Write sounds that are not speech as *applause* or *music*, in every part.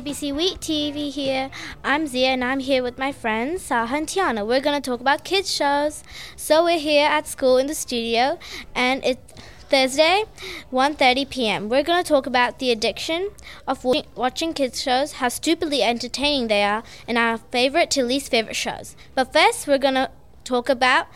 ABC Week TV here. I'm Zia and I'm here with my friends Saha and Tiana. We're to talk about kids shows. So we're here at school in the studio and it's Thursday, 1:30 p.m. We're to talk about the addiction of wa- watching kids shows, how stupidly entertaining they are, and our favorite to least favorite shows. But first, we're to talk about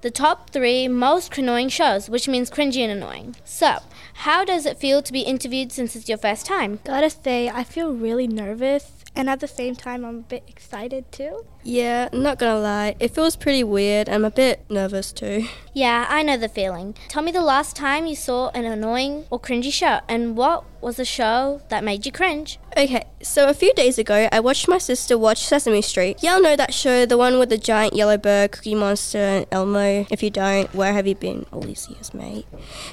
the top 3 most annoying shows, which means cringy and annoying. So, how does it feel to be interviewed since it's your first time? Gotta say, I feel really nervous, and at the same time, I'm a bit excited too. Yeah, not gonna lie, it feels pretty weird. I'm a bit nervous too. Yeah, I know the feeling. Tell me the last time you saw an annoying or cringy show, and what was a show that made you cringe? Okay, so a few days ago, I watched my sister watch Sesame Street. Y'all know that show, the one with the giant yellow bird, Cookie Monster, and Elmo? If you don't, where have you been all these years, mate?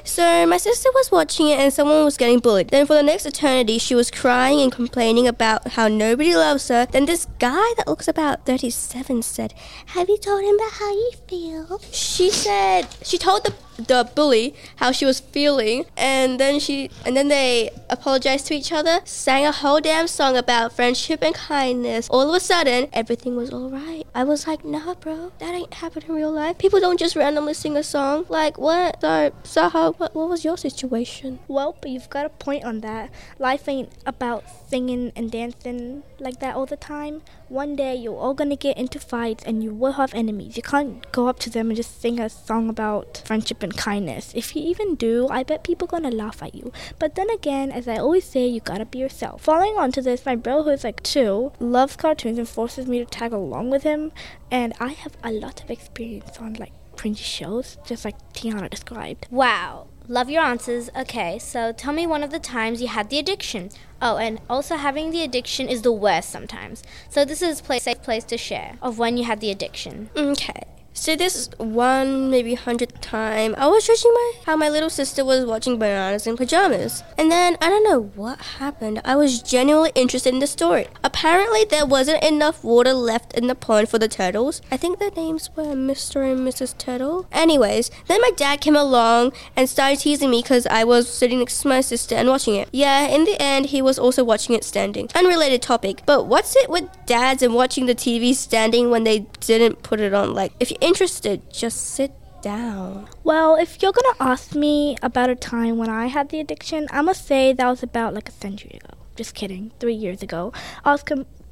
So my sister was watching it and someone was getting bullied. Then for the next eternity, she was crying and complaining about how nobody loves her. Then this guy that looks about 37 said, Have you told him about how you feel? She said, she told the the bully how she was feeling and then she and then they apologized to each other sang a whole damn song about friendship and kindness. All of a sudden everything was all right i was like nah bro that ain't happen in real life. People don't just randomly sing a song. Like what? So saha what, what was your situation? Well, but you've got a point on that. Life ain't about singing and dancing like that all the time. One day you're all gonna get into fights and you will have enemies. You can't go up to them and just sing a song about friendship and kindness. If you even do, I bet people gonna laugh at you. But then again, as I always say, you gotta be yourself. Following on to this, my bro who's like two loves cartoons and forces me to tag along with him, and I have a lot of experience on like cringy shows, just like Tiana described. Wow, love your answers. Okay, so tell me one of the times you had the addiction. Oh, and also having the addiction is the worst sometimes. So this is a safe place to share of when you had the addiction. Okay. So this one, maybe hundredth time, I was judging my how my little sister was watching bananas in pajamas. And then I don't know what happened. I was genuinely interested in the story. Apparently there wasn't enough water left in the pond for the turtles. I think their names were Mr. and Mrs. Turtle. Anyways, then my dad came along and started teasing me because I was sitting next to my sister and watching it. Yeah, in the end he was also watching it standing. Unrelated topic. But what's it with dads and watching the TV standing when they didn't put it on? Like if you're interested, just sit down. Well, if you're gonna ask me about a time when I had the addiction, I must say that was about like a century ago. Just kidding, three years ago. I was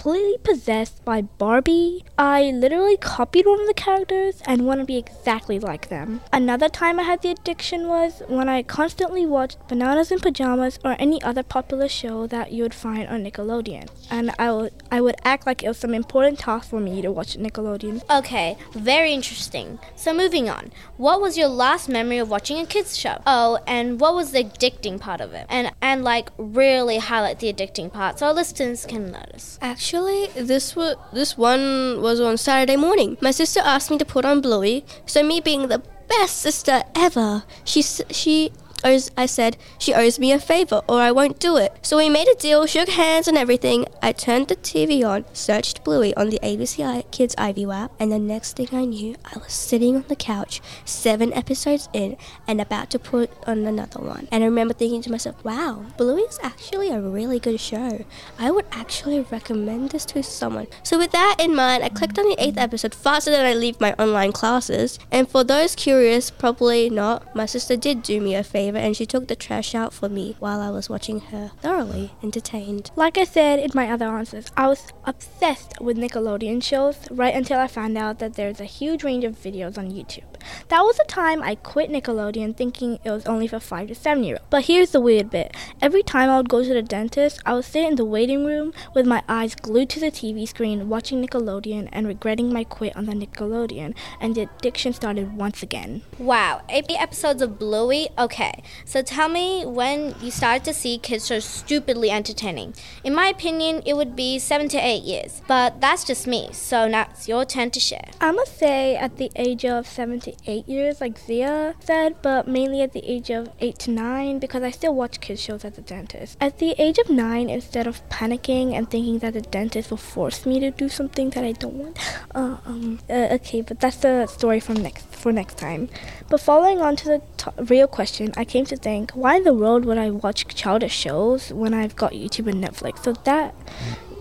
completely possessed by Barbie. I literally copied one of the characters and want to be exactly like them. Another time I had the addiction was when I constantly watched Bananas in Pajamas or any other popular show that you would find on Nickelodeon. And I would, I would act like it was some important task for me to watch Nickelodeon. Okay, very interesting. So moving on, what was your last memory of watching a kids show? Oh, and what was the addicting part of it? And and like really highlight the addicting part so our listeners can notice. Actually, this was this one was on Saturday morning. My sister asked me to put on Bluey, so me being the best sister ever, she she owes, I said she owes me a favor or I won't do it. So we made a deal, shook hands and everything. I turned the TV on, searched Bluey on the ABC Kids iview app, and the next thing I knew, I was sitting on the couch, seven episodes in, and about to put on another one. And I remember thinking to myself, wow, Bluey is actually a really good show. I would actually recommend this to someone. So with that in mind, I clicked on the eighth episode faster than I leave my online classes. And for those curious, probably not, my sister did do me a favor and she took the trash out for me while I was watching her, thoroughly entertained. Like I said in my other answers, I was obsessed with Nickelodeon shows right until I found out that there's a huge range of videos on YouTube. That was the time I quit Nickelodeon thinking it was only for 5 to 7 year olds. But here's the weird bit. Every time I would go to the dentist, I would sit in the waiting room with my eyes glued to the TV screen watching Nickelodeon and regretting my quit on the Nickelodeon and the addiction started once again. Wow, eight episodes of Bluey? Okay, so tell me when you started to see kids shows stupidly entertaining. In my opinion, it would be seven to eight years, but that's just me, so now it's your turn to share. I must say at the age of 7 to 8 years, like Zia said, but mainly at the age of 8 to 9 because I still watch kids' shows at the dentist. At the age of 9, instead of panicking and thinking that the dentist will force me to do something that I don't want, uh, um, uh, okay, but that's the story from next. for next time. But following on to the t- real question, I came to think, why in the world would I watch childish shows when I've got YouTube and Netflix? So that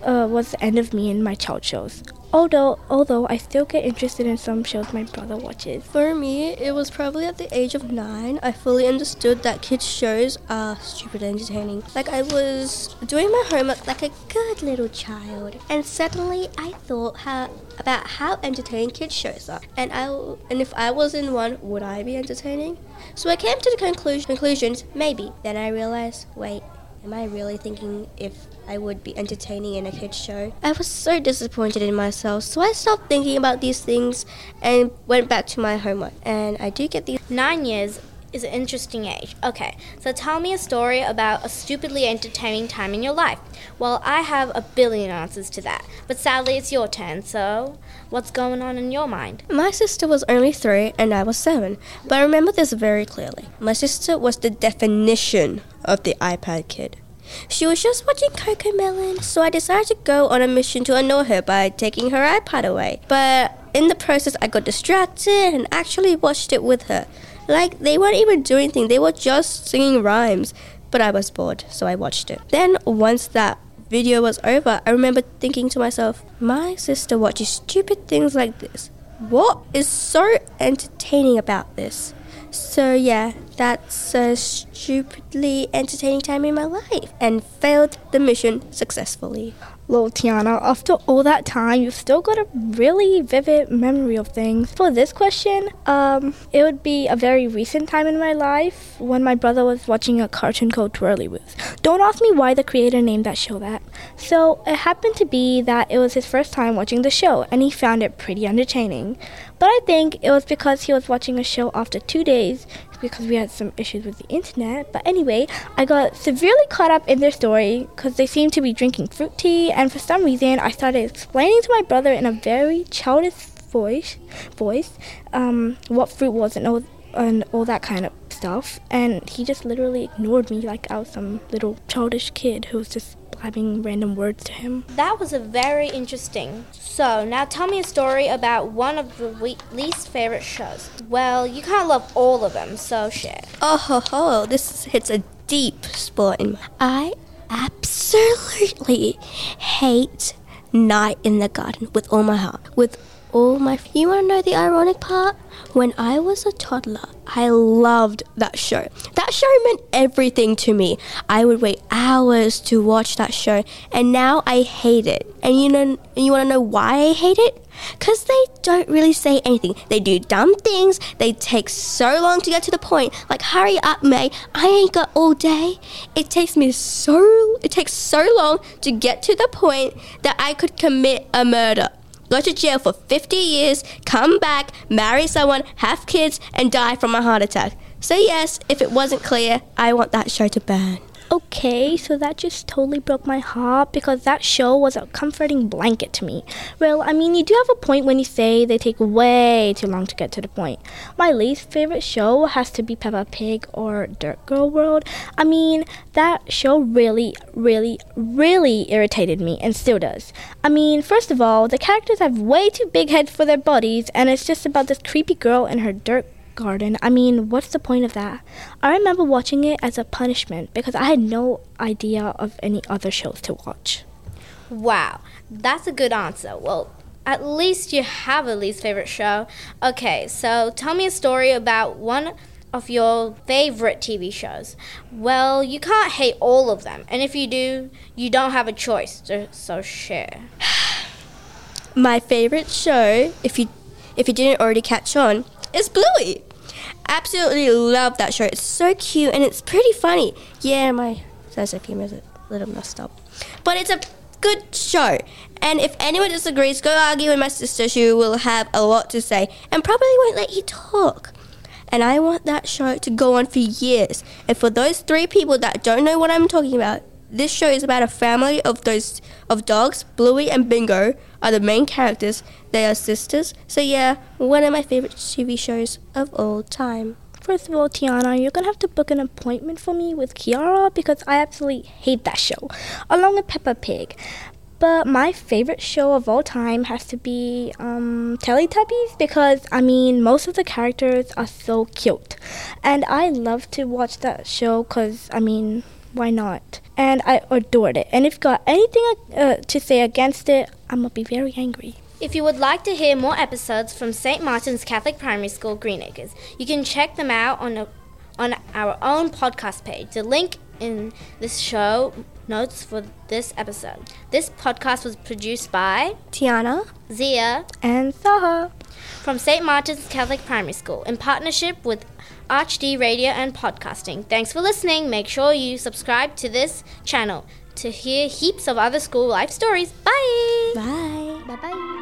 uh, was the end of me and my child shows. Although, although I still get interested in some shows my brother watches. For me, it was probably at the age of nine. I fully understood that kids' shows are stupid entertaining. Like I was doing my homework like a good little child, and suddenly I thought how about how entertaining kids' shows are, and I and if I was in one, would I be entertaining? So I came to the conclusion conclusions maybe. Then I realized, wait, Am I really thinking if I would be entertaining in a kids show? I was so disappointed in myself, so I stopped thinking about these things and went back to my homework. And I do get these. Nine years is an interesting age. Okay, so tell me a story about a stupidly entertaining time in your life. Well, I have a billion answers to that, but sadly it's your turn, so what's going on in your mind? My sister was only three and I was seven, but I remember this very clearly. My sister was the definition of the iPad kid. She was just watching Cocomelon, so I decided to go on a mission to annoy her by taking her iPad away. But in the process, I got distracted and actually watched it with her. Like, they weren't even doing anything, they were just singing rhymes. But I was bored, so I watched it. Then, once that video was over, I remember thinking to myself, my sister watches stupid things like this. What is so entertaining about this? So, yeah, that's a stupidly entertaining time in my life and failed the mission successfully. Lol, Tiana, after all that time, you've still got a really vivid memory of things. For this question, um, it would be a very recent time in my life when my brother was watching a cartoon called Twirlywoos. Don't ask me why the creator named that show that. So it happened to be that it was his first time watching the show, and he found it pretty entertaining. But I think it was because he was watching a show after two days because we had some issues with the internet. But anyway, I got severely caught up in their story because they seemed to be drinking fruit tea, and for some reason, I started explaining to my brother in a very childish voice, voice, um, what fruit was and all and all that kind of stuff. And he just literally ignored me like I was some little childish kid who was just blabbing random words to him. That was a very interesting. So now tell me a story about one of the le- least favorite shows. Well, you can't love all of them, so share. Oh ho ho, this hits a deep spot in my. I absolutely hate Night in the Garden with all my heart. With all my. You want to know the ironic part? When I was a toddler, I loved that show. That show meant everything to me. I would wait hours to watch that show, and now I hate it. And you know, you want to know why I hate it? Because they don't really say anything. They do dumb things. They take so long to get to the point. Like, hurry up, May. I ain't got all day. It takes me so, it takes so long to get to the point that I could commit a murder. Go to jail for 50 years, come back, marry someone, have kids, and die from a heart attack. So, yes, if it wasn't clear, I want that show to burn. Okay, so that just totally broke my heart because that show was a comforting blanket to me. Well, I mean, you do have a point when you say they take way too long to get to the point. My least favorite show has to be Peppa Pig or Dirt Girl World. I mean, that show really, really, really irritated me and still does. I mean, first of all, the characters have way too big heads for their bodies, and it's just about this creepy girl and her dirt garden. I mean, what's the point of that? I remember watching it as a punishment because I had no idea of any other shows to watch. Wow, that's a good answer. Well, at least you have a least favorite show. Okay, so tell me a story about one of your favorite TV shows. Well, you can't hate all of them, and if you do, you don't have a choice, so, so share. *sighs* My favorite show, if you if you didn't already catch on, is Bluey. Absolutely love that show. It's so cute and it's pretty funny. Yeah, my sense of humor is a little messed up, but it's a good show. And if anyone disagrees, go argue with my sister. She will have a lot to say and probably won't let you talk. And I want that show to go on for years. And for those three people that don't know what I'm talking about, this show is about a family of those of dogs. Bluey and Bingo are the main characters. They are sisters. So yeah, one of my favorite TV shows of all time. First of all, Tiana, you're gonna have to book an appointment for me with Kiara because I absolutely hate that show, along with Peppa Pig. But my favorite show of all time has to be um, Teletubbies because I mean most of the characters are so cute, and I love to watch that show because I mean why not? And I adored it. And if got anything uh, to say against it, I'm gonna be very angry. If you would like to hear more episodes from St. Martin's Catholic Primary School, Greenacres, you can check them out on a, on our own podcast page. The link in this show notes for this episode. This podcast was produced by Tiana Zia and Saha from St. Martin's Catholic Primary School in partnership with ArchD Radio and Podcasting. Thanks for listening. Make sure you subscribe to this channel to hear heaps of other school life stories. Bye. Bye. Bye bye.